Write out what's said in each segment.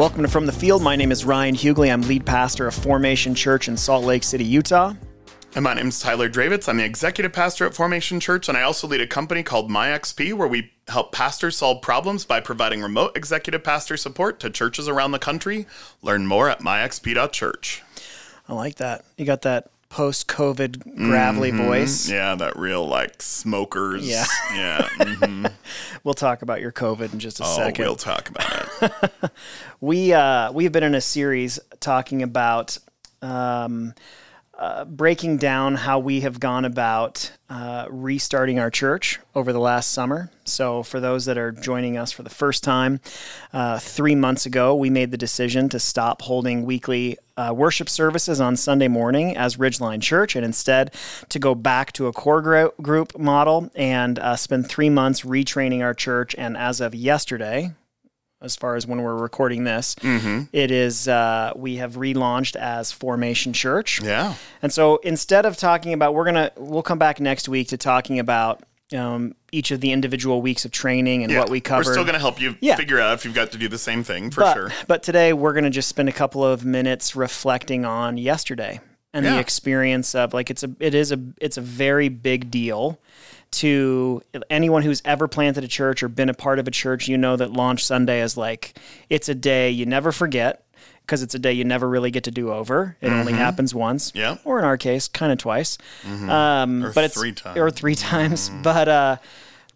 Welcome to From the Field. My name is Ryan Huguley. I'm lead pastor of Formation Church in Salt Lake City, Utah. And my name is Tyler Dravitz. I'm the executive pastor at Formation Church, and I also lead a company called MyXP where we help pastors solve problems by providing remote executive pastor support to churches around the country. Learn more at myxp.church. I like that. You got that post COVID gravelly Mm-hmm. voice. Yeah, that real like smokers. Yeah. Yeah. mhm. We'll talk about your COVID in just a Oh, second. we'll talk about it. we uh, we've been in a series talking about um, uh, breaking down how we have gone about uh, restarting our church over the last summer. So, for those that are joining us for the first time, uh, three months ago, we made the decision to stop holding weekly uh, worship services on Sunday morning as Ridgeline Church and instead to go back to a core gro- group model and uh, spend three months retraining our church. And as of yesterday, as far as when we're recording this. It is uh, we have relaunched as Formation Church, Yeah. and so instead of talking about, we're gonna we'll come back next week to talking about um, each of the individual weeks of training and Yeah. what we covered. We're still going to help you Yeah. figure out if you've got to do the same thing for but, sure. But today we're going to just spend a couple of minutes reflecting on yesterday and the experience of like it's a it is a it's a very big deal to anyone who's ever planted a church or been a part of a church. You know that launch Sunday is like it's a day you never forget because it's a day you never really get to do over. It only happens once, Mm-hmm. Yeah. or in our case, kind of twice. Um, Or but it's three times. or three times. But uh,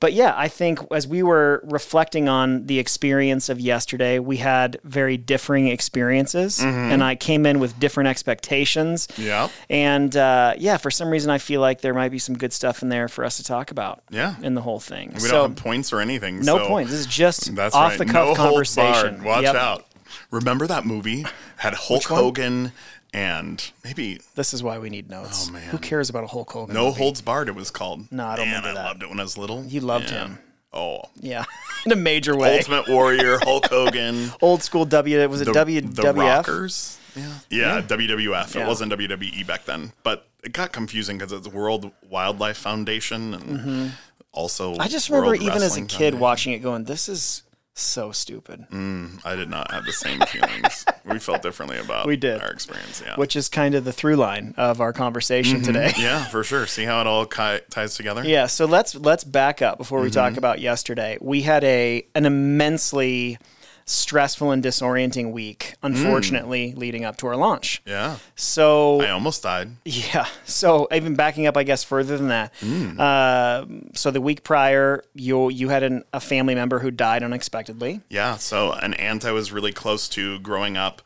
but yeah, I think as we were reflecting on the experience of yesterday, we had very differing experiences, Mm-hmm. and I came in with different expectations. Yeah. And uh, yeah, for some reason, I feel like there might be some good stuff in there for us to talk about. Yeah. in the whole thing. We so don't have points or anything. no so points. This is just That's off right. the cuff no conversation. Watch Yep. out. Remember that movie had Hulk? Hogan and maybe This is why we need notes. Oh, man. Who cares about a Hulk Hogan? No movie? Holds Barred. It was called. No, I don't Man, remember I that. loved it when I was little. You loved Yeah. him. Oh, Yeah, in a major way. Ultimate Warrior, Hulk Hogan, Old school W. It was it the, WWF? the Rockers. Yeah. yeah, WWF. Yeah. It wasn't WWE back then, but it got confusing because it's World Wildlife Foundation and also. Mm-hmm. I just remember World even as a Wrestling kid Foundation. watching it, going, "This is so stupid." I did not have the same feelings. we felt differently about We did. our experience. Yeah. Which is kind of the through line of our conversation today. yeah, for sure. See how it all ki- ties together. Yeah, so let's let's back up before we Mm-hmm. talk about yesterday. We had a an immensely stressful and disorienting week, unfortunately, leading up to our launch. Yeah. So I almost died. Yeah. So even backing up, I guess further than that. Uh, so the week prior, you you had an, a family member who died unexpectedly. Yeah. So an aunt I was really close to growing up,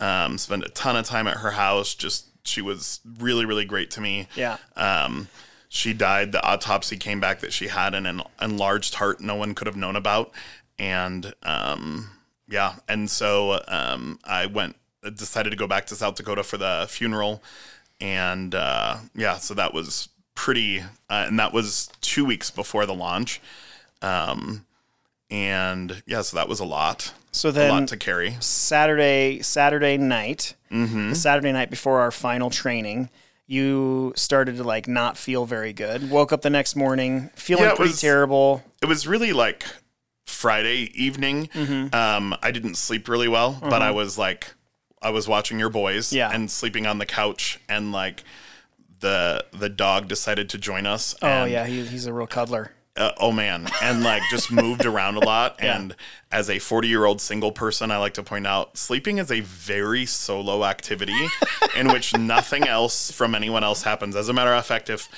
um, spent a ton of time at her house. Just she was really, really great to me. Yeah. Um, she died. The autopsy came back that she had an en- enlarged heart no one could have known about. And um, yeah, and so um, I went, decided to go back to South Dakota for the funeral. And uh, yeah, so that was pretty, uh, and that was two weeks before the launch. Um, and yeah, so that was a lot, So a then lot to carry. Saturday Saturday night, Mm-hmm. the Saturday night before our final training, you started to like not feel very good. Woke up the next morning feeling Yeah, pretty was- terrible. it was really like Friday evening. Mm-hmm. Um, I didn't sleep really well, but I was like, I was watching your boys Yeah. and sleeping on the couch, and like the the dog decided to join us. Oh yeah, he, he's a real cuddler. Uh, oh man, and like just moved around a lot. And as a 40 year old single person, I like to point out sleeping is a very solo activity in which nothing else from anyone else happens. As a matter of fact, if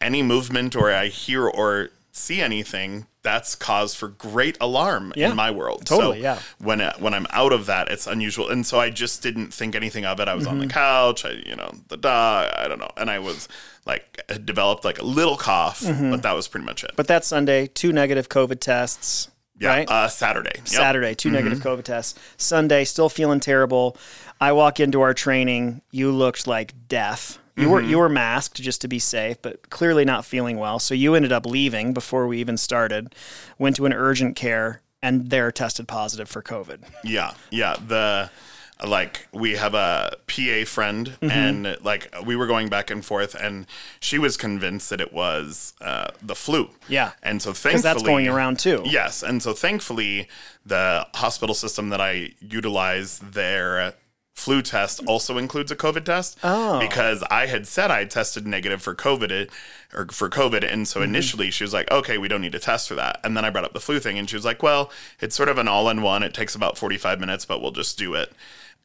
any movement or I hear or see anything, that's cause for great alarm Yeah, in my world. totally, so yeah. When uh, when I'm out of that, it's unusual, and so I just didn't think anything of it. I was on the Mm-hmm. couch, I, you know, the dog, I don't know, and I was like developed like a little cough, but that was pretty much it. Mm-hmm. But that Sunday, two negative COVID tests. Yeah, right? uh, Saturday. Yep. Saturday, 2 negative COVID tests. Sunday, still feeling terrible. I walk into our training. You looked like death. You were you were masked just to be safe, but clearly not feeling well. So you ended up leaving before we even started. Went to an urgent care, and they're tested positive for COVID. Yeah, yeah. The like we have a PA friend, Mm-hmm. and like we were going back and forth, and she was convinced that it was uh, the flu. Yeah. and so thankfully that's going around too. Yes, and so thankfully, the hospital system that I utilize their flu test also includes a COVID test. Oh. because I had said I tested negative for COVID or for COVID, and so mm-hmm. initially she was like, "Okay, we don't need to test for that." And then I brought up the flu thing, and she was like, "Well, it's sort of an all-in-one. It takes about forty-five minutes, but we'll just do it."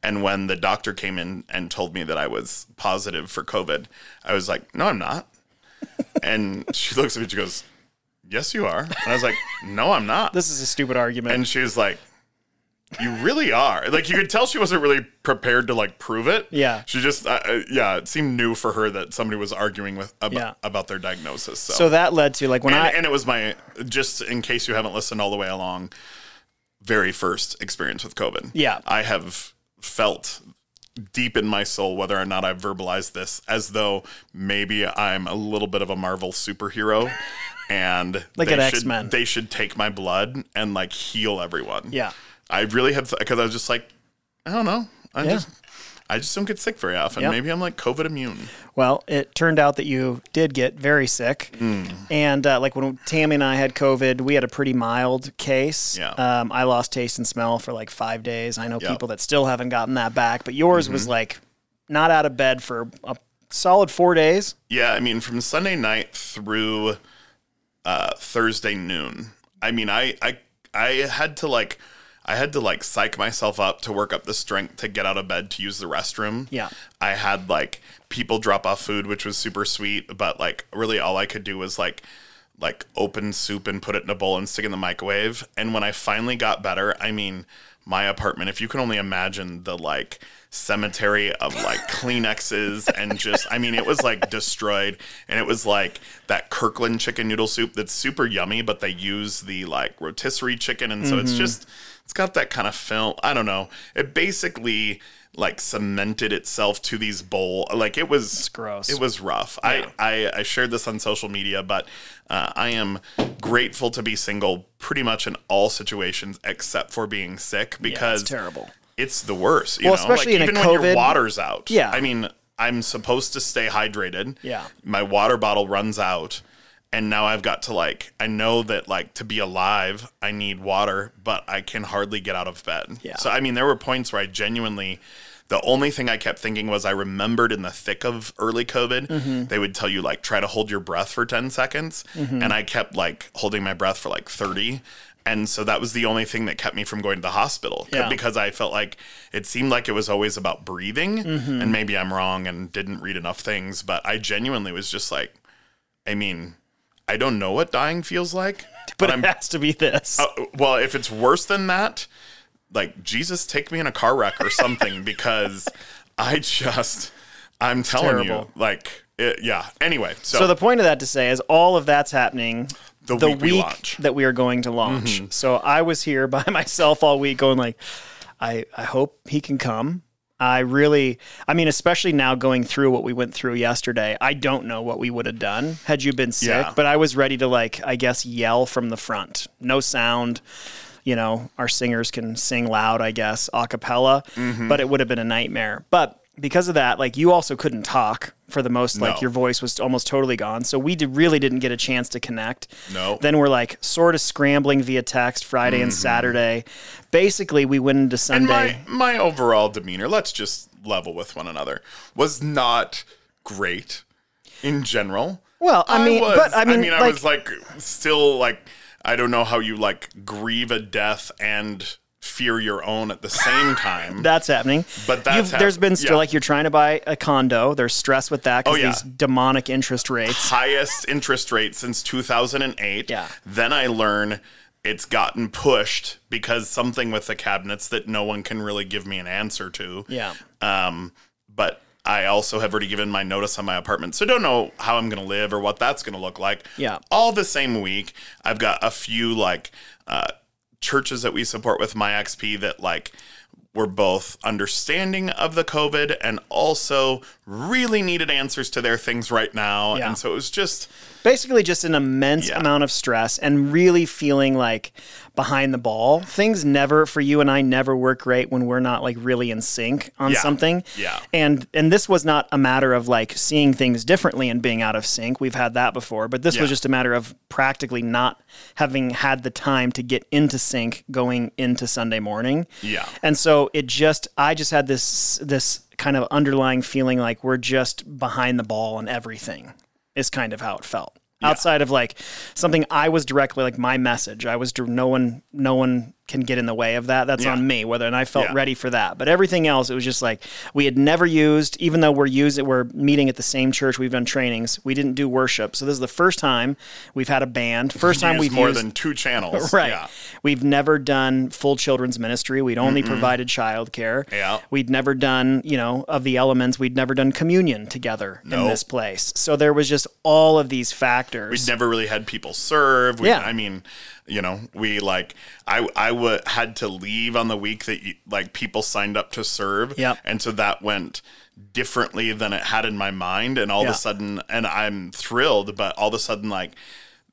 And when the doctor came in and told me that I was positive for COVID, I was like, "No, I'm not." and she looks at me, and she goes, yes, you are. And I was like, no, I'm not. This is a stupid argument. And she was like, you really are. Like you could tell she wasn't really prepared to like prove it. Yeah. She just, uh, uh, yeah, it seemed new for her that somebody was arguing with about, Yeah. about their diagnosis. So, so that led to like when and, I and it was my, just in case you haven't listened all the way along, very first experience with COVID. Yeah. I have felt deep in my soul whether or not I've verbalized this as though maybe I'm a little bit of a Marvel superhero and Like they an should, X-Men. They should take my blood and like heal everyone. Yeah. I really had because I was just like, I don't know. I Yeah. just I just don't get sick very often. Yep. Maybe I'm like COVID immune. Well, it turned out that you did get very sick. Hmm. And uh, like when Tammy and I had COVID, we had a pretty mild case. Yeah. Um, I lost taste and smell for like five days. I know Yep. Mm-hmm. people that still haven't gotten that back, but yours was like not out of bed for a solid four days. Yeah, I mean, from Sunday night through uh, Thursday noon. I mean, I, I I had to like I had to like psych myself up to work up the strength to get out of bed to use the restroom. Yeah. I had like people drop off food, which was super sweet, but like really all I could do was like like open soup and put it in a bowl and stick it in the microwave. And when I finally got better, I mean, my apartment, if you can only imagine the like cemetery of like Kleenexes and just, I mean, it was like destroyed. And it was like that Kirkland chicken noodle soup that's super yummy, but they use the like rotisserie chicken. And so it's just, it's got that kind of film. I don't know. It basically like cemented itself to these bowl. Like it was gross. It was rough. I, I I shared this on social media, but uh, I am grateful to be single pretty much in all situations except for being sick because it's terrible. It's the worst. You Well, know? especially like, in a even when your water's out. Yeah. I mean, I'm supposed to stay hydrated. Yeah. My water bottle runs out. And now I've got to like, I know that like to be alive, I need water, but I can hardly get out of bed. Yeah. So, I mean, there were points where I genuinely, the only thing I kept thinking was I remembered in the thick of early COVID, Mm-hmm. they would tell you like, try to hold your breath for 10 seconds. Mm-hmm. And I kept like holding my breath for like 30. And so that was the only thing that kept me from going to the hospital Yeah. because I felt like it seemed like it was always about breathing. Mm-hmm. And maybe I'm wrong and didn't read enough things, but I genuinely was just like, I mean, I don't know what dying feels like, But but it has to be this. uh, well, if it's worse than that, like Jesus, take me in a car wreck or something because I just, I'm telling terrible. you, like, it, yeah. Anyway, so, So the point of that to say is all of that's happening The the, week week that we are going to launch. So I was here by myself all week going like, I, I hope he can come. I really, I mean, especially now going through what we went through yesterday, I don't know what we would have done had you been sick, Yeah. but I was ready to like, I guess, yell from the front. No sound. You know, our singers can sing loud, I guess, a cappella, Mm-hmm. but it would have been a nightmare. But because of that, like you also couldn't talk for the most, like No. your voice was almost totally gone. So we did, really didn't get a chance to connect. No. Then we're like sort of scrambling via text Friday and Saturday. Basically, we went into Mm-hmm. and Sunday. my, my overall demeanor, let's just level with one another, was not great in general. Well, I mean, was, but I mean, I like- was like still like, I don't know how you like grieve a death and fear your own at the same time. that's happening. But that's You've, there's hap- been still yeah. like you're trying to buy a condo. There's stress with that because Oh, yeah. these demonic interest rates. highest interest rate since 2008. Yeah. Then I learn it's gotten pushed because something with the cabinets that no one can really give me an answer to. Yeah. Um, but I also have already given my notice on my apartment, so don't know how I'm going to live or what that's going to look like. Yeah. All the same week, I've got a few like uh, churches that we support with MyXP that like were both understanding of the COVID and also really needed answers to their things right now. Yeah. And so it was just basically just an immense Yeah. amount of stress and really feeling like behind the ball. Things never for you and I never work great when we're not like really in sync on Yeah. something. Yeah. And and this was not a matter of like seeing things differently and being out of sync. We've had that before, but this Yeah. was just a matter of practically not having had the time to get into sync going into Sunday morning. Yeah. And so it just I just had this this kind of underlying feeling like we're just behind the ball on everything is kind of how it felt. Outside of like something I was directly like my message, I was no one no one can get in the way of that. That's Yeah. on me. Whether and I felt Yeah. ready for that, but everything else, it was just like we had never used. Even though we're using, we're meeting at the same church. We've done trainings. We didn't do worship, so this is the first time we've had a band. First time used we've more used, than two channels. Right. Yeah. We've never done full children's ministry. We'd only provided childcare. Yeah. We'd never done, you know, of the elements, we'd never done communion together in this place. So there was just all of these factors. We'd never really had people serve. We, Yeah. I mean, you know, we like I I would had to leave on the week that you, like people signed up to serve. Yep. And so that went differently than it had in my mind and all Yeah. of a sudden and I'm thrilled, but all of a sudden like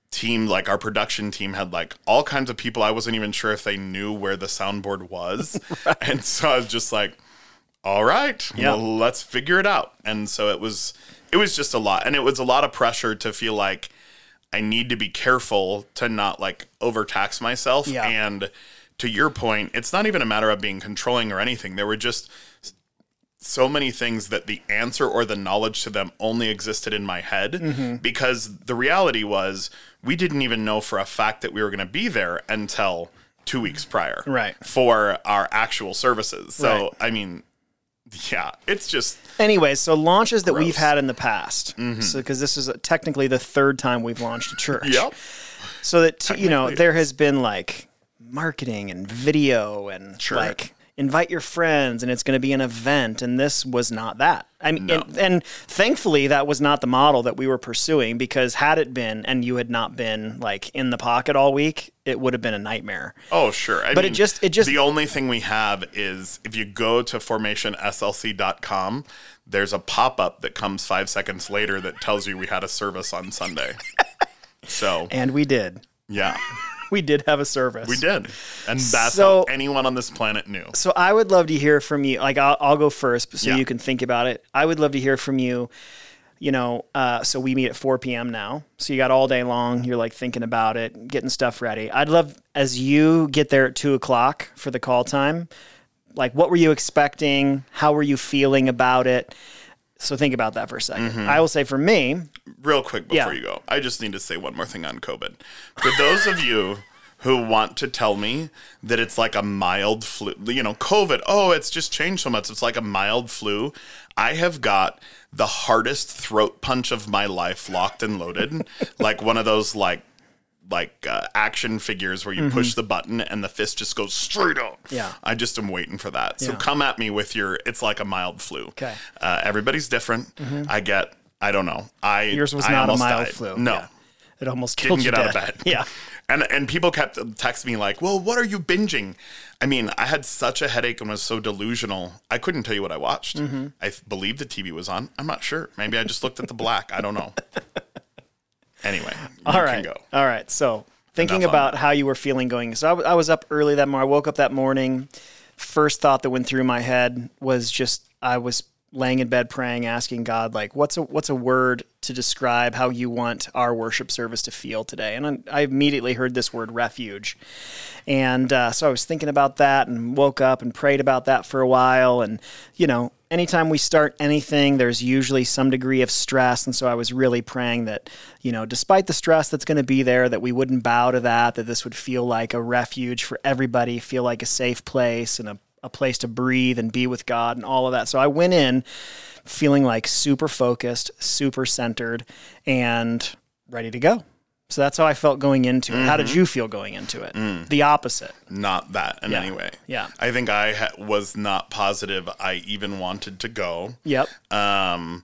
team like our production team had like all kinds of people I wasn't even sure if they knew where the soundboard was. And so I was just like all right, Yeah. well, let's figure it out. And so it was, it was just a lot, and it was a lot of pressure to feel like I need to be careful to not like overtax myself. Yeah. And to your point, it's not even a matter of being controlling or anything. There were just so many things that the answer or the knowledge to them only existed in my head Mm-hmm. because the reality was we didn't even know for a fact that we were going to be there until two weeks prior Right. for our actual services so Right. i mean yeah it's just Anyway, so launches that we've Mm-hmm. had in the past. So because this is technically the third time we've launched a church. yep So that you know there has been like marketing and video and Sure. like invite your friends and it's going to be an event and this was not that. I mean No. and, and thankfully that was not the model that we were pursuing because had it been and you had not been like in the pocket all week, it would have been a nightmare. oh sure I But it just- it just- the only thing we have is if you go to formationslc.com there's a pop-up that comes five seconds later that tells you we had a service on sunday so And we did. yeah We did have a service. we did and that's So- how anyone on this planet knew So I would love to hear from you. Like I'll, I'll go first, so Yeah. you can think about it. I would love to hear from you. You know, uh, so we meet at 4 p.m. now. So you got all day long. You're like thinking about it, getting stuff ready. I'd love as you get there at two o'clock for the call time. Like, what were you expecting? How were you feeling about it? So think about that for a 2nd mm-hmm. I will say for me, real quick before Yeah. you go, I just need to say one more thing on COVID. For those of you who want to tell me that it's like a mild flu, you know, COVID, oh, it's just changed so much. It's like a mild flu. I have got the hardest throat punch of my life locked and loaded, like one of those like like uh, action figures where you push the button and the fist just goes straight up. Mm-hmm. Yeah. I just am waiting for that. So Yeah. come at me with your. It's like a mild flu. Okay. Mm-hmm. Uh, everybody's different. I get. I don't know. I yours was I not a mild died. flu. No. Yeah. It almost killed Didn't get out of bed. Yeah. And and people kept texting me like, "Well, what are you binging?" I mean, I had such a headache and was so delusional. I couldn't tell you what I watched. Mm-hmm. I believe the TV was on. I'm not sure. Maybe I just looked at the black. I don't know. Anyway, All can right. go. All right. So thinking Enough about how you were feeling going. So I, w- I was up early that morning. I woke up that morning. First thought that went through my head was just I was laying in bed praying, asking God like, what's a what's a word to describe how you want our worship service to feel today? And I, I immediately heard this word refuge. And uh, so I was thinking about that and woke up and prayed about that for a while. And, you know, anytime we start anything, there's usually some degree of stress. And so I was really praying that, you know, despite the stress that's going to be there, that we wouldn't bow to that, that this would feel like a refuge for everybody, feel like a safe place and a, a place to breathe and be with God and all of that. So I went in feeling like super focused, super centered, and ready to go. So that's how I felt going into it. How did you feel going into it? The opposite. Not that in Yeah. any way. Yeah. I think I ha- was not positive I even wanted to go. Yep. um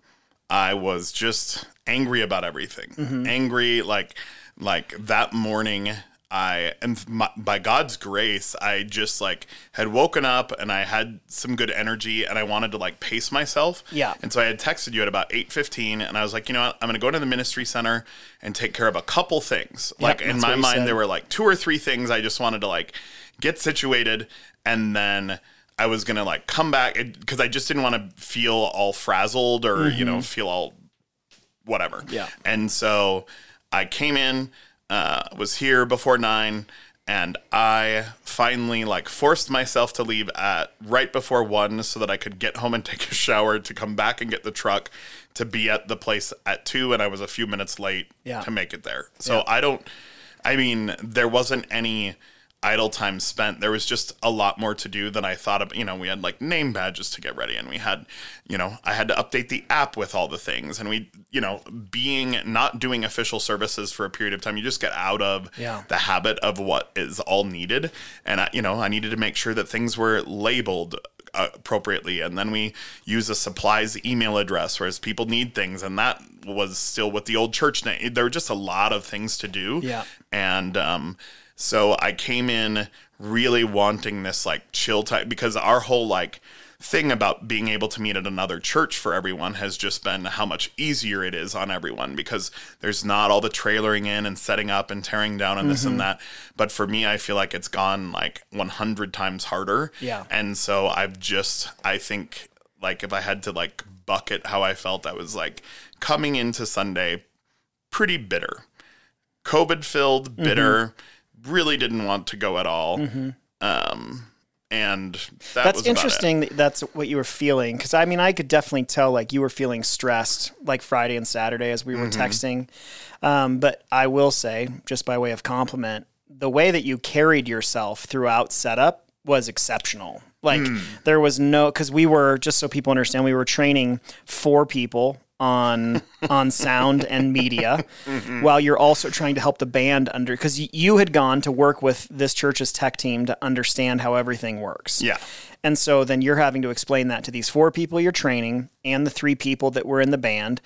i was just angry about everything Mm-hmm. angry like like that morning I and my, by God's grace, I just like had woken up and I had some good energy and I wanted to like pace myself. Yeah. And so I had texted you at about eight fifteen, and I was like, you know what, I'm going to go to the ministry center and take care of a couple things. like in my mind, said. there were like two or three things I just wanted to like get situated, and then I was gonna like come back because I just didn't want to feel all frazzled or you know feel all whatever. Mm-hmm. Yeah. And so I came in, uh, was here before nine, and I finally like forced myself to leave at right before one so that I could get home and take a shower to come back and get the truck to be at the place at two, and I was a few minutes late Yeah. to make it there. So Yeah. I don't. I mean, there wasn't any idle time spent. There was just a lot more to do than I thought of. You know, we had like name badges to get ready, and we had, you know, I had to update the app with all the things, and we, you know, being not doing official services for a period of time, you just get out of Yeah. the habit of what is all needed, and I, you know, I needed to make sure that things were labeled uh, appropriately and then we use a supplies email address whereas people need things and that was still with the old church name there were just a lot of things to do Yeah. and um, so I came in really wanting this like chill type because our whole like thing about being able to meet at another church for everyone has just been how much easier it is on everyone because there's not all the trailering in and setting up and tearing down and Mm-hmm. this and that. But for me, I feel like it's gone like 100 times harder. Yeah. And so I've just, I think like if I had to like bucket how I felt, I was like coming into Sunday pretty bitter. COVID filled, bitter, really didn't want to go at all. Um, and that that's was about it. interesting that that's what you were feeling because i mean i could definitely tell like you were feeling stressed like friday and saturday as we were Mm-hmm. texting um, but i will say just by way of compliment the way that you carried yourself throughout setup was exceptional like Hmm. there was no because we were just so people understand we were training four people on on sound and media Mm-hmm. while you're also trying to help the band under because you had gone to work with this church's tech team to understand how everything works Yeah. and so then you're having to explain that to these four people you're training and the three people that were in the band.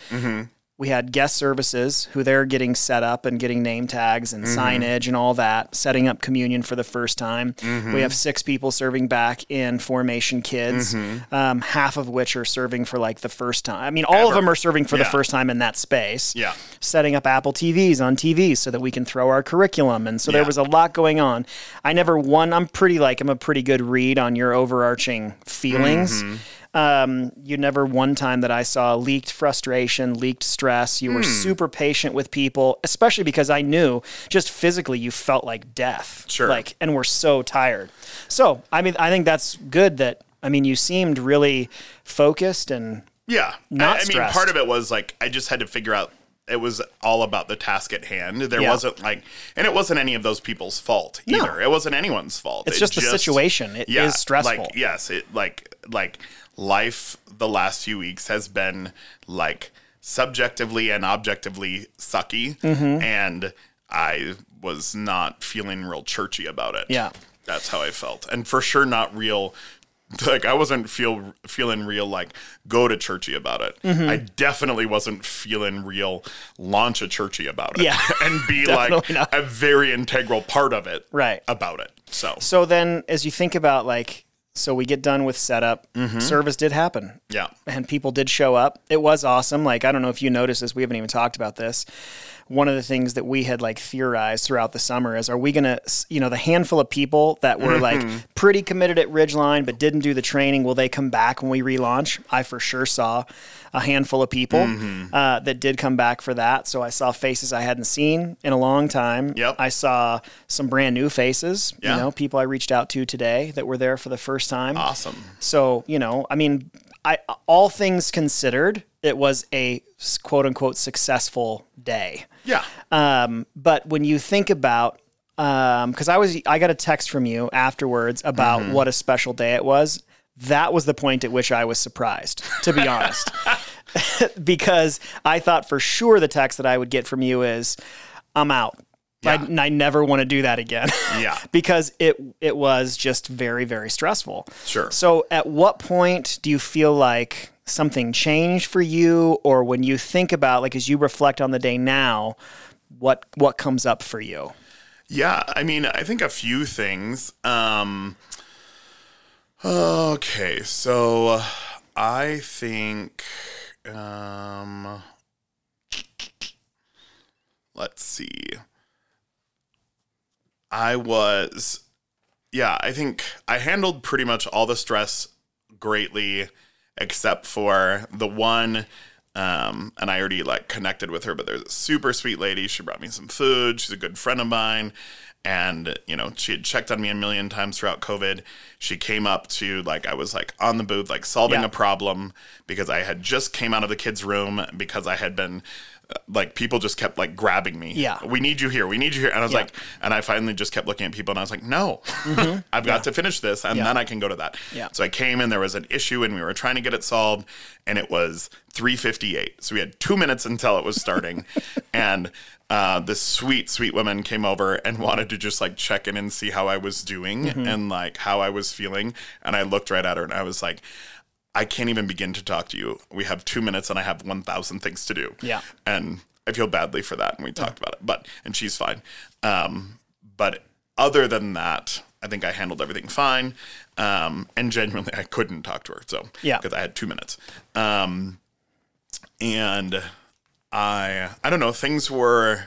We had guest services who they're getting set up and getting name tags and mm-hmm. signage and all that, setting up communion for the first time. Mm-hmm. We have six people serving back in formation kids, mm-hmm. um, half of which are serving for like the first time. I mean, all of them are serving for the first time in that space Yeah. setting up Apple TVs on TVs so that we can throw our curriculum. And so there was a lot going on. I never one. I'm pretty like I'm a pretty good read on your overarching feelings. Um, you never one time that I saw leaked frustration, leaked stress. You were Hmm. super patient with people, especially because I knew just physically you felt like death. Sure. Like, and we're so tired. So, I mean, I think that's good that, I mean, you seemed really focused and Yeah. Not I, I mean, part of it was like, I just had to figure out it was all about the task at hand. There Yeah. wasn't like, and it wasn't any of those people's fault No. either. It wasn't anyone's fault. it's It just the situation. It is stressful. Like, yes. It like, like life the last few weeks has been like subjectively and objectively sucky. Mm-hmm. And I was not feeling real churchy about it. Yeah. That's how I felt. And for sure not real like I wasn't feel feeling real like go to churchy about it. Mm-hmm. I definitely wasn't feeling real launch a churchy about it. Yeah. and be like not. a very integral part of it. Right. About it. So So then, as you think about like, so we get done with setup, Mm-hmm. service did happen, yeah. and people did show up. It was awesome. Like, I don't know if you noticed this. We haven't even talked about this. One of the things that we had like theorized throughout the summer is, are we gonna, you know, the handful of people that were like Mm-hmm. pretty committed at Ridgeline but didn't do the training, will they come back when we relaunch? I for sure saw a handful of people Mm-hmm. uh, that did come back for that. So I saw faces I hadn't seen in a long time. Yep. I saw some brand new faces. Yeah. You know, people I reached out to today that were there for the first time. Awesome. So, you know, I mean, I all things considered, it was a quote unquote successful day. Yeah. Um, but when you think about, um because I was, I got a text from you afterwards about Mm-hmm. what a special day it was. That was the point at which I was surprised, to be honest, because I thought for sure the text that I would get from you is, "I'm out." I, I never want to do that again. Yeah. because it it was just very very stressful. Sure. So at what point do you feel like something changed for you or when you think about like as you reflect on the day now, what what comes up for you? Yeah, I mean, I think a few things. Um, okay, so I think. Um, let's see. I was, yeah, I think I handled pretty much all the stress greatly, except for the one. Um, and I already like connected with her, but there's a super sweet lady. She brought me some food. She's a good friend of mine. And, you know, she had checked on me a million times throughout COVID. She came up to like, I was like on the booth, like solving Yeah. a problem because I had just came out of the kids' room because I had been like people just kept like grabbing me. Yeah. We need you here. We need you here. And I was Yeah. like, and I finally just kept looking at people and I was like, no, I've got to finish this and Mm-hmm. Yeah. then I can go to that. Yeah. So I came and there was an issue and we were trying to get it solved and it was 358. So we had two minutes until it was starting. and uh, this sweet, sweet woman came over and wanted to just like check in and see how I was doing Mm-hmm. and like how I was feeling. And I looked right at her and I was like, I can't even begin to talk to you. We have two minutes and I have 1,000 things to do. Yeah. And I feel badly for that. And we talked about it, but, and she's fine. Um, but other than that, I think I handled everything fine. Um, and genuinely, I couldn't talk to her. So, Yeah. because I had two minutes. Um, and I, I don't know, things were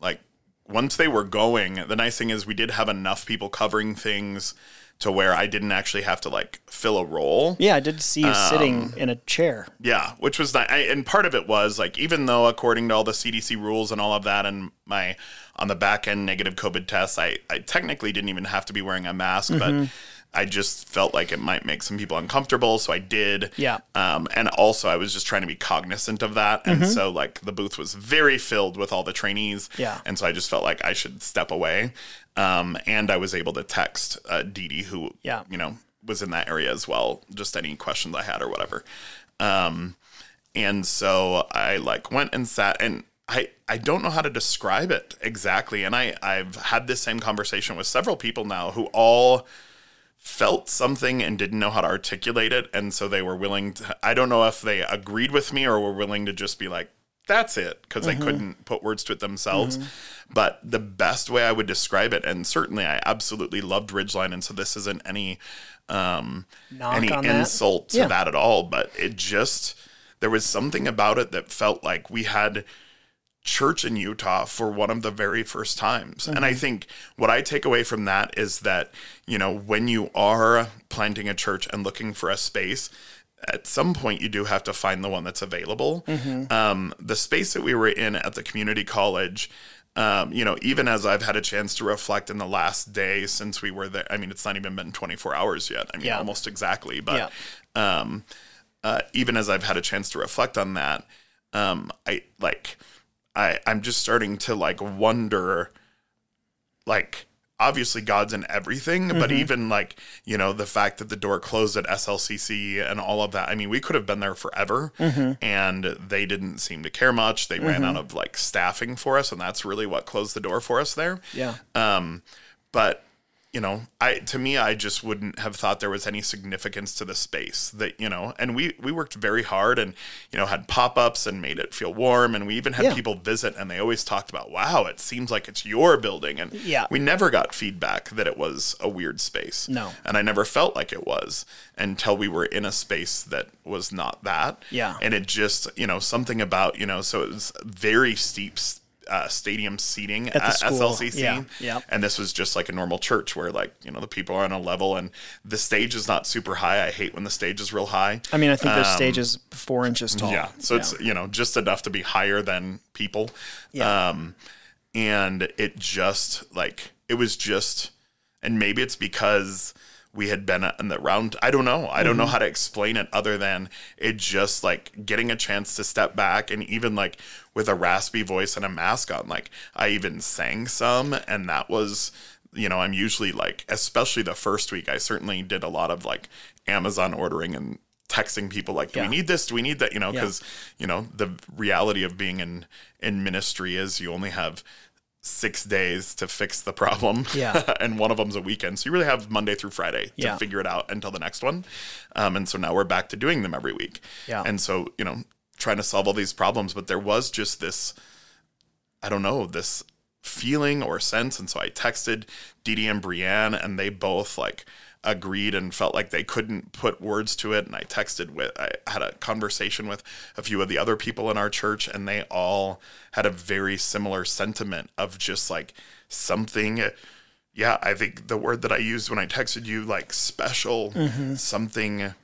like, once they were going, the nice thing is we did have enough people covering things to where I didn't actually have to like fill a role. Yeah, I did see you Um, sitting in a chair. Yeah, which was nice. I, and part of it was like even though according to all the CDC rules and all of that, and my on the back end negative COVID tests, I I technically didn't even have to be wearing a mask, Mm-hmm. but I just felt like it might make some people uncomfortable, so I did. Yeah. Um, and also I was just trying to be cognizant of that, and so like the booth was very filled with all the trainees. Mm-hmm. Yeah. And so I just felt like I should step away. Um, and I was able to text uh, Dee Dee, who Yeah. you know was in that area as well, just any questions I had or whatever. Um, and so I like went and sat and I, I don't know how to describe it exactly. And I, I've had this same conversation with several people now who all felt something and didn't know how to articulate it. And so they were willing to, I don't know if they agreed with me or were willing to just be like, that's it, because they couldn't put words to it themselves. But the best way I would describe it, and certainly I absolutely loved Ridgeline, and so this isn't any um, Knock any on that. insult to Yeah. that at all, but it just there was something about it that felt like we had church in Utah for one of the very first times. And Mm-hmm. I think what I take away from that is that, you know, when you are planting a church and looking for a space, at some point you do have to find the one that's available. Mm-hmm. Um, the space that we were in at the community college, um, you know, even as I've had a chance to reflect in the last day since we were there, I mean, it's not even been 24 hours yet. I mean, Yeah. almost exactly. But um, uh, even as I've had a chance to reflect on that, um, I like, I I'm just starting to like wonder, like obviously God's in everything, but mm-hmm. even like you know the fact that the door closed at SLCC and all of that. I mean, we could have been there forever, mm-hmm. and they didn't seem to care much. They ran mm-hmm. out of like staffing for us, and that's really what closed the door for us there. Yeah. Um, but you know, I to me, I just wouldn't have thought there was any significance to the space that you know. And we we worked very hard, and you know, had pop ups and made it feel warm, and we even had Yeah. people visit, and they always talked about, "Wow, it seems like it's your building," and Yeah. we never got feedback that it was a weird space. No. and I never felt like it was until we were in a space that was not that. Yeah. and it just you know something about you know, so it was very steep. Uh, stadium seating at, the school. SLCC, Yeah, yeah. and this was just like a normal church where like you know the people are on a level and the stage is not super high i hate when the stage is real high I mean, I think their stage is four inches tall. yeah so it's you know just enough to be higher than people Yeah. um and it just like it was just and maybe it's because we had been in the round i don't know i don't know how to explain it other than it just like getting a chance to step back and even like with a raspy voice and a mask on like i even sang some and that was you know i'm usually like especially the first week i certainly did a lot of like amazon ordering and texting people like do Yeah. we need this do we need that you know Yeah. because you know the reality of being in in ministry is you only have six days to fix the problem Yeah. and one of them's a weekend so you really have monday through friday to Yeah. figure it out until the next one um, and so now we're back to doing them every week Yeah. and so you know trying to solve all these problems but there was just this i don't know this feeling or sense. And so I texted Dee and Brienne, and they both like agreed and felt like they couldn't put words to it. And I texted with, I had a conversation with a few of the other people in our church, and they all had a very similar sentiment of just like something. Yeah, I think the word that I used when I texted you, like special, mm-hmm. something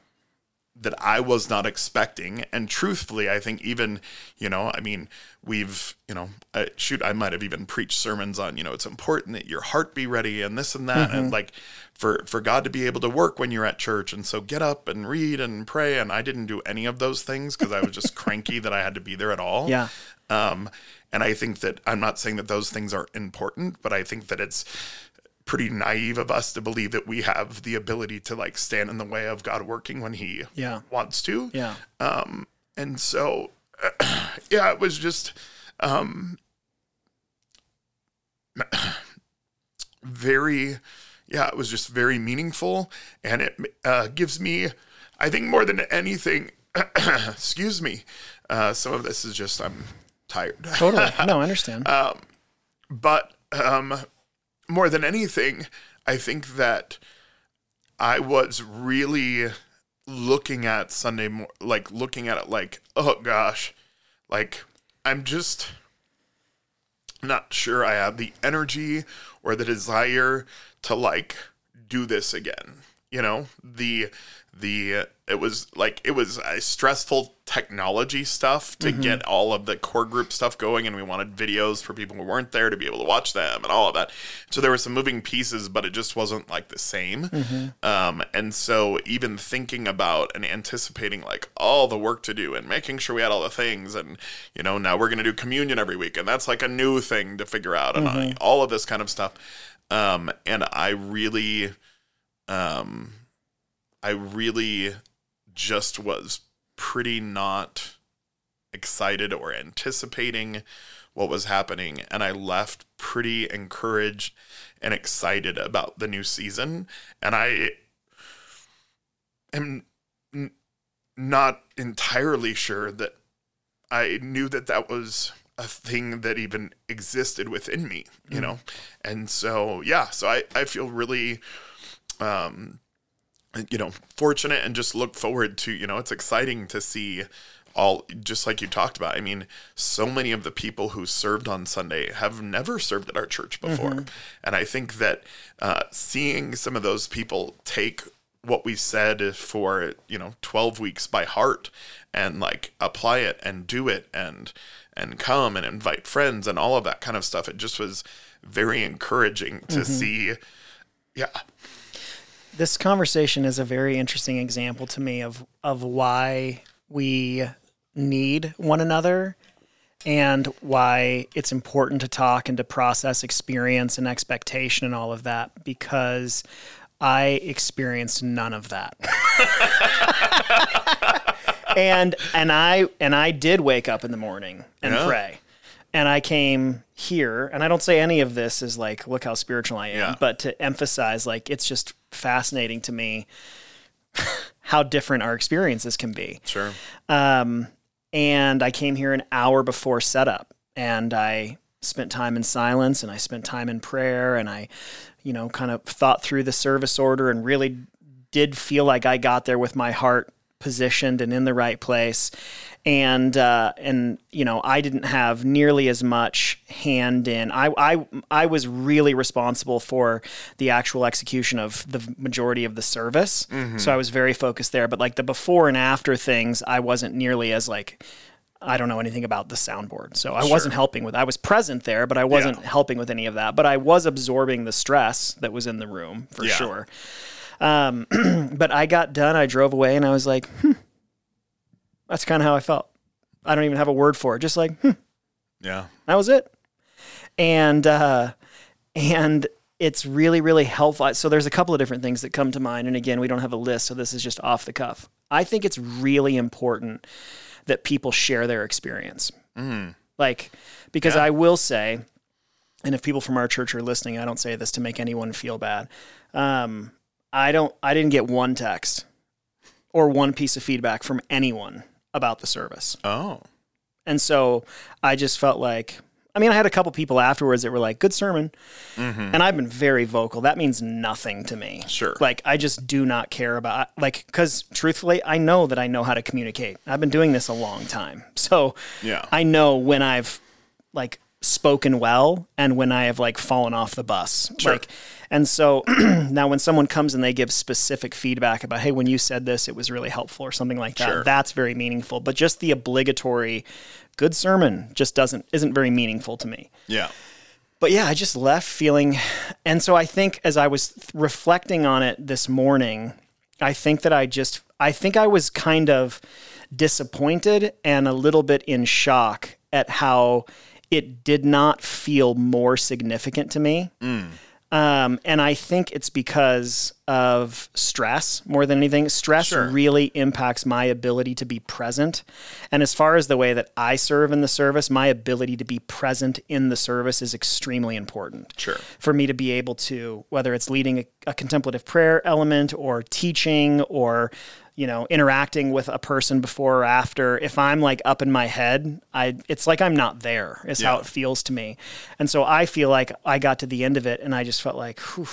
that I was not expecting. And truthfully, I think even, you know, I mean, we've, you know, uh, shoot, I might have even preached sermons on, you know, it's important that your heart be ready and this and that. And like for, for God to be able to work when you're at church. And so get up and read and pray. And I didn't do any of those things because I was just cranky that I had to be there at all. Yeah. Um, and I think that I'm not saying that those things are important, but I think that it's pretty naive of us to believe that we have the ability to like stand in the way of God working when He Yeah. wants to. Yeah. Um, and so, yeah, it was just um, very, yeah, it was just very meaningful, and it uh, gives me, I think, more than anything. excuse me. Uh, some of this is just I'm tired. Totally. No, I understand. um, but um, more than anything, I think that I was really looking at Sunday, like looking at it like, oh gosh, like I'm just not sure I have the energy or the desire to like do this again. You know, the the uh, it was like it was a stressful technology stuff to mm-hmm. get all of the core group stuff going and we wanted videos for people who weren't there to be able to watch them and all of that. So there were some moving pieces but it just wasn't like the same. Mm-hmm. Um, and so even thinking about and anticipating like all the work to do and making sure we had all the things and you know now we're going to do communion every week and that's like a new thing to figure out and I- mm-hmm. all of this kind of stuff. Um, and i really um, I really just was pretty not excited or anticipating what was happening. And I left pretty encouraged and excited about the new season. And I am n- not entirely sure that I knew that that was a thing that even existed within me, you know? And so, yeah, so I, I feel really, um, you know, fortunate and just look forward to, you know, it's exciting to see all, just like you talked about. I mean, so many of the people who served on Sunday have never served at our church before. And I think that uh, seeing some of those people take what we said for, you know, 12 weeks by heart and like apply it and do it and, and come and invite friends and all of that kind of stuff. It just was very encouraging to see. Yeah. This conversation is a very interesting example to me of of why we need one another and why it's important to talk and to process experience and expectation and all of that because I experienced none of that. and and I and I did wake up in the morning and Yeah. pray. And I came here, and I don't say any of this is like, look how spiritual I am, Yeah. but to emphasize, like, it's just fascinating to me how different our experiences can be. Sure. Um, and I came here an hour before setup and I spent time in silence and I spent time in prayer and I, you know, kind of thought through the service order and really did feel like I got there with my heart positioned and in the right place. And uh, and you know I didn't have nearly as much hand in. I, I I was really responsible for the actual execution of the majority of the service, so I was very focused there. But like the before and after things, I wasn't nearly as like I don't know anything about the soundboard. So I wasn't helping with I was present there, but I wasn't helping with any of that. But I was absorbing the stress that was in the room for Yeah. sure. Um, but I got done, I drove away and I was like, hmm, that's kind of how I felt. I don't even have a word for it. Just like, hmm, Yeah. that was it. And uh, and it's really really helpful. So there's a couple of different things that come to mind. And again, we don't have a list, so this is just off the cuff. I think it's really important that people share their experience. Like, because I will say, and if people from our church are listening, I don't say this to make anyone feel bad. Um, I don't. I didn't get one text or one piece of feedback from anyone about the service. Oh. And so I just felt like I mean, I had a couple people afterwards that were like, "Good sermon," mm-hmm. and I've been very vocal. That means nothing to me. Sure. Like I just do not care about like because truthfully, I know that I know how to communicate. I've been doing this a long time, so Yeah. I know when I've like spoken well and when I have like fallen off the bus. Sure. Like, and so now when someone comes and they give specific feedback about, hey, when you said this, it was really helpful or something like that, Sure. that's very meaningful. But just the obligatory good sermon just doesn't isn't very meaningful to me. Yeah. But yeah, I just left feeling, and so I think as I was th- reflecting on it this morning, I think that I just, I think I was kind of disappointed and a little bit in shock at how it did not feel more significant to me. Mm. Um, and I think it's because of stress more than anything. Stress Sure. really impacts my ability to be present. And as far as the way that I serve in the service, my ability to be present in the service is extremely important Sure. for me to be able to, whether it's leading a, a contemplative prayer element or teaching or you know interacting with a person before or after if i'm like up in my head i it's like i'm not there is how it feels to me. And so i feel like i got to the end of it and i just felt like whew,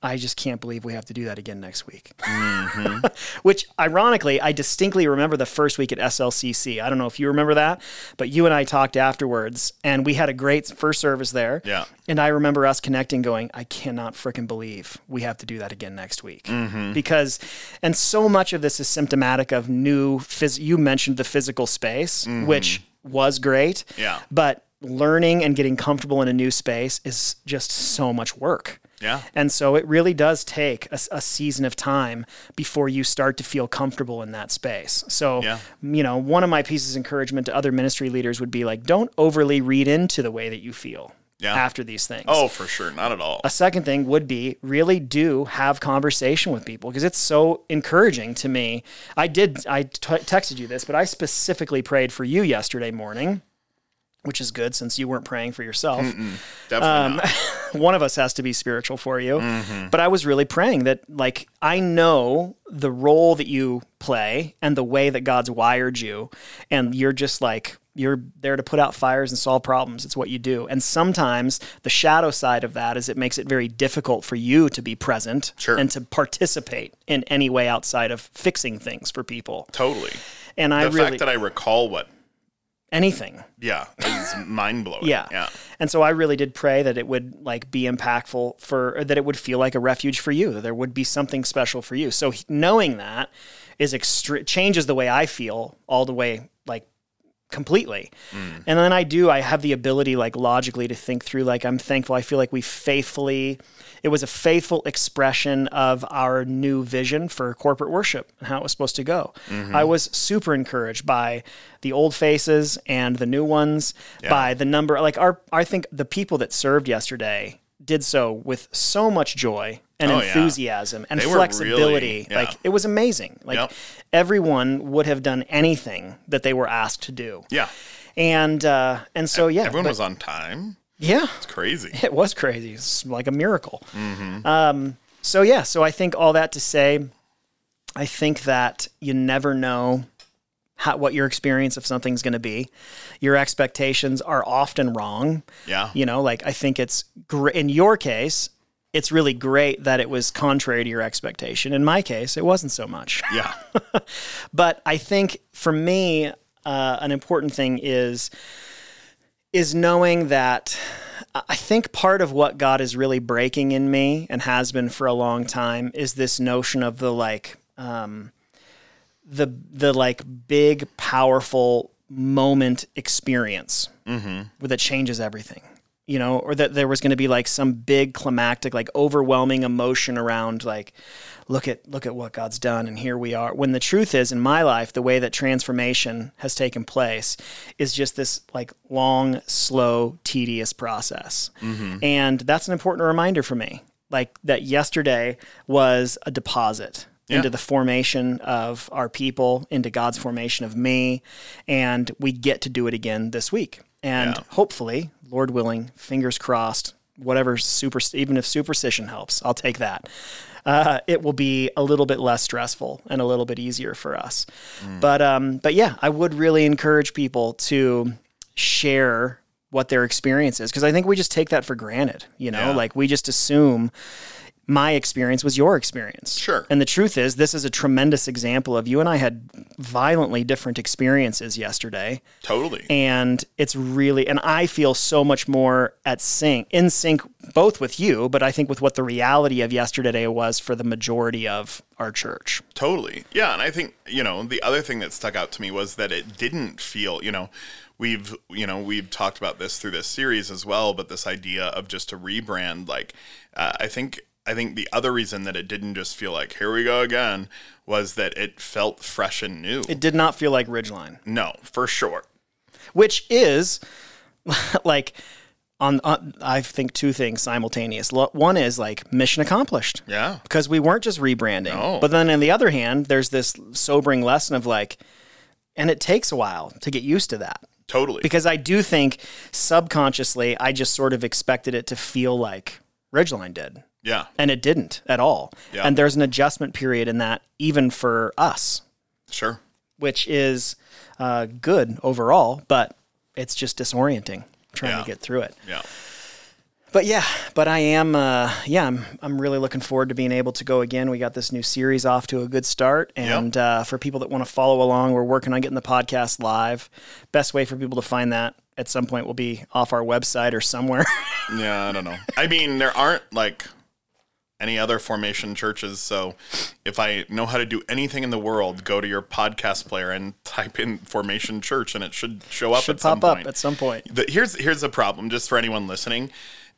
I just can't believe we have to do that again next week. Which, ironically, I distinctly remember the first week at SLCC. I don't know if you remember that, but you and I talked afterwards, and we had a great first service there. Yeah. And I remember us connecting, going, I cannot freaking believe we have to do that again next week. Mm-hmm. Because, and so much of this is symptomatic of new, phys- you mentioned the physical space, which was great. Mm-hmm. Yeah. But learning and getting comfortable in a new space is just so much work. Yeah. And so it really does take a, a season of time before you start to feel comfortable in that space. So, Yeah. you know, one of my pieces of encouragement to other ministry leaders would be like, don't overly read into the way that you feel Yeah. after these things. Oh, for sure. Not at all. A second thing would be really do have conversation with people because it's so encouraging to me. I did, I t- texted you this, but I specifically prayed for you yesterday morning, which is good since you weren't praying for yourself. Definitely Um, not. one of us has to be spiritual for you. Mm-hmm. But I was really praying that, like, I know the role that you play and the way that God's wired you, and you're just like, you're there to put out fires and solve problems. It's what you do. And sometimes the shadow side of that is it makes it very difficult for you to be present Sure. and to participate in any way outside of fixing things for people. Totally. And I The really, fact that I recall what, anything. yeah, it's mind blowing. Yeah. Yeah. And so I really did pray that it would like be impactful for that it would feel like a refuge for you, that there would be something special for you. So knowing that is extre- changes the way I feel all the way like completely. Mm. And then I do I have the ability like logically to think through like I'm thankful I feel like we faithfully it was a faithful expression of our new vision for corporate worship and how it was supposed to go. I was super encouraged by the old faces and the new ones, by the number like our I think the people that served yesterday did so with so much joy and Oh, yeah. enthusiasm and They flexibility. really- yeah. Like it was amazing. Like Yep. everyone would have done anything that they were asked to do. Yeah. And uh, and so yeah, Everyone but- was on time. Yeah, It's crazy. it was crazy. It's like a miracle. Mm-hmm. Um, so yeah, so I think all that to say, I think that you never know how, what your experience of something's going to be. Your expectations are often wrong. Yeah. You know, like I think it's great in your case. It's really great that it was contrary to your expectation. In my case, it wasn't so much. Yeah. But I think for me, uh, an important thing is is knowing that I think part of what God is really breaking in me and has been for a long time is this notion of the like um, the the like big powerful moment experience that changes everything you know or that there was going to be like some big climactic like overwhelming emotion around like look at look at what God's done and here we are when the truth is in my life the way that transformation has taken place is just this like long slow tedious process mm-hmm. and that's an important reminder for me like that yesterday was a deposit into the formation of our people, into God's formation of me, and we get to do it again this week. And Yeah. hopefully, Lord willing, fingers crossed, whatever super, even if superstition helps, I'll take that. Uh, it will be a little bit less stressful and a little bit easier for us. But um, but yeah, I would really encourage people to share what their experience is because I think we just take that for granted. You know, Yeah. like we just assume my experience was your experience. Sure. And the truth is, this is a tremendous example of you and I had violently different experiences yesterday. Totally. And it's really, and I feel so much more at sync, in sync, both with you, but I think with what the reality of yesterday was for the majority of our church. Totally. Yeah. And I think, you know, the other thing that stuck out to me was that it didn't feel, you know, we've, you know, we've talked about this through this series as well, but this idea of just a rebrand, like, uh, I think, I think the other reason that it didn't just feel like, here we go again, was that it felt fresh and new. It did not feel like Ridgeline, no, for sure. which is like, on, on I think two things simultaneous. One is like mission accomplished. Yeah. because we weren't just rebranding. No. But then on the other hand, there's this sobering lesson of like, and it takes a while to get used to that. Totally. Because I do think subconsciously, I just sort of expected it to feel like Ridgeline did. Yeah. And it didn't at all. Yeah. And there's an adjustment period in that, even for us, Sure. which is uh, good overall, but it's just disorienting trying Yeah. to get through it. Yeah. But yeah, but I am, uh, yeah, I'm, I'm really looking forward to being able to go again. We got this new series off to a good start. And uh, for people that want to follow along, we're working on getting the podcast live. Best way for people to find that at some point will be off our website or somewhere. Yeah, I don't know. I mean, there aren't like any other formation churches. So if I know how to do anything in the world, go to your podcast player and type in formation church and it should show up Should at some pop up point. at some point. the, here's here's the problem just for anyone listening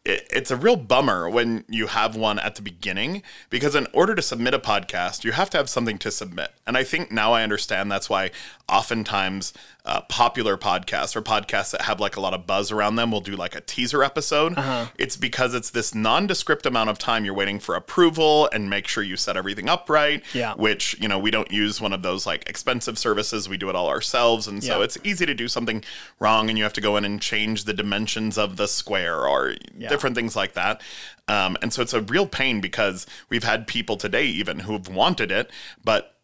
it, it's a real bummer when you have one at the beginning because in order to submit a podcast you have to have something to submit and i think now i understand that's why oftentimes uh, popular podcasts or podcasts that have like a lot of buzz around them will do like a teaser episode Uh-huh. it's because it's this nondescript amount of time you're waiting for approval and make sure you set everything up right Yeah. which you know we don't use one of those like expensive services we do it all ourselves and so Yeah. it's easy to do something wrong and you have to go in and change the dimensions of the square or different things like that. Um, and so it's a real pain because we've had people today even who've wanted it but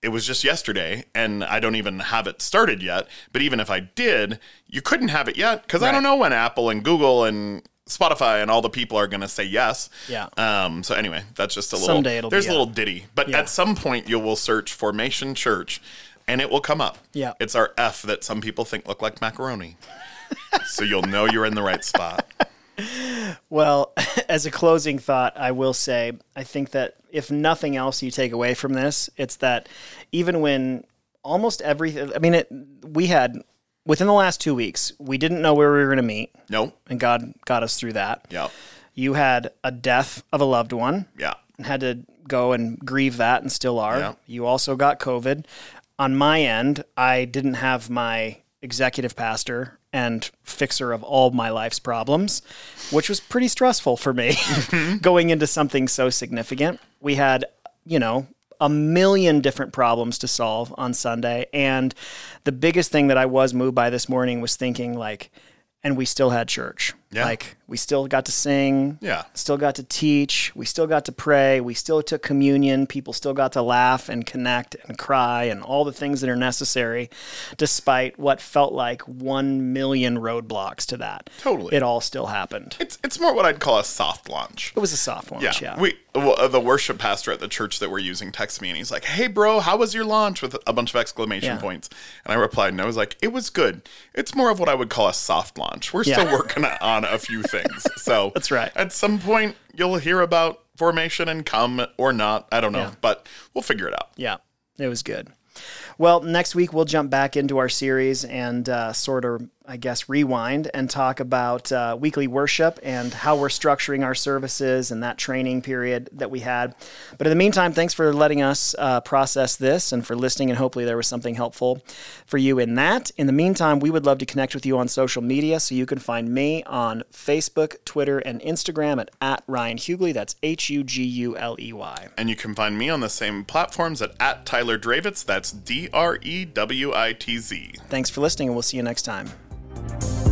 it was just yesterday and i don't even have it started yet. But even if i did you couldn't have it yet because i don't know when apple and google and spotify and all the people are going to say yes. Yeah. um, so anyway that's just a little Someday it'll there's a little ditty. But Yeah. at some point you will search formation church and it will come up. Yeah. it's our f that some people think look like macaroni. So you'll know you're in the right spot Well, as a closing thought, I will say I think that if nothing else you take away from this, it's that even when almost everything, I mean, it, we had within the last two weeks, we didn't know where we were going to meet, no and God got us through that. yeah You had a death of a loved one, yeah and had to go and grieve that and still are. Yeah. You also got COVID. On my end, I didn't have my executive pastor and fixer of all my life's problems, which was pretty stressful for me going into something so significant. We had, you know, a million different problems to solve on Sunday. And the biggest thing that I was moved by this morning was thinking, like, and we still had church. Yeah. Like, we still got to sing yeah still got to teach. We still got to pray. We still took communion. People still got to laugh and connect and cry and all the things that are necessary, despite what felt like one million roadblocks to that. Totally. It all still happened. it's it's more what i'd call a soft launch It was a soft launch, yeah. We well, uh, the worship pastor at the church that we're using texted me and he's like, "Hey, bro, how was your launch?" with a bunch of exclamation Yeah. points. And I replied and I was like, "It was good. It's more of what I would call a soft launch. We're Yeah. still working on a few things. So That's right. At some point, you'll hear about formation and come or not. I don't know, Yeah. but we'll figure it out. Yeah, it was good. Well, next week we'll jump back into our series and uh, sort of, I guess, rewind and talk about uh, weekly worship and how we're structuring our services and that training period that we had. But in the meantime, thanks for letting us uh, process this and for listening. And hopefully there was something helpful for you in that. In the meantime, we would love to connect with you on social media. So you can find me on Facebook, Twitter, and Instagram at, at Ryan Huguley. That's H U G U L E Y. And you can find me on the same platforms at, at Tyler Drewitz. That's D R E W I T Z. Thanks for listening, and we'll see you next time. Bye.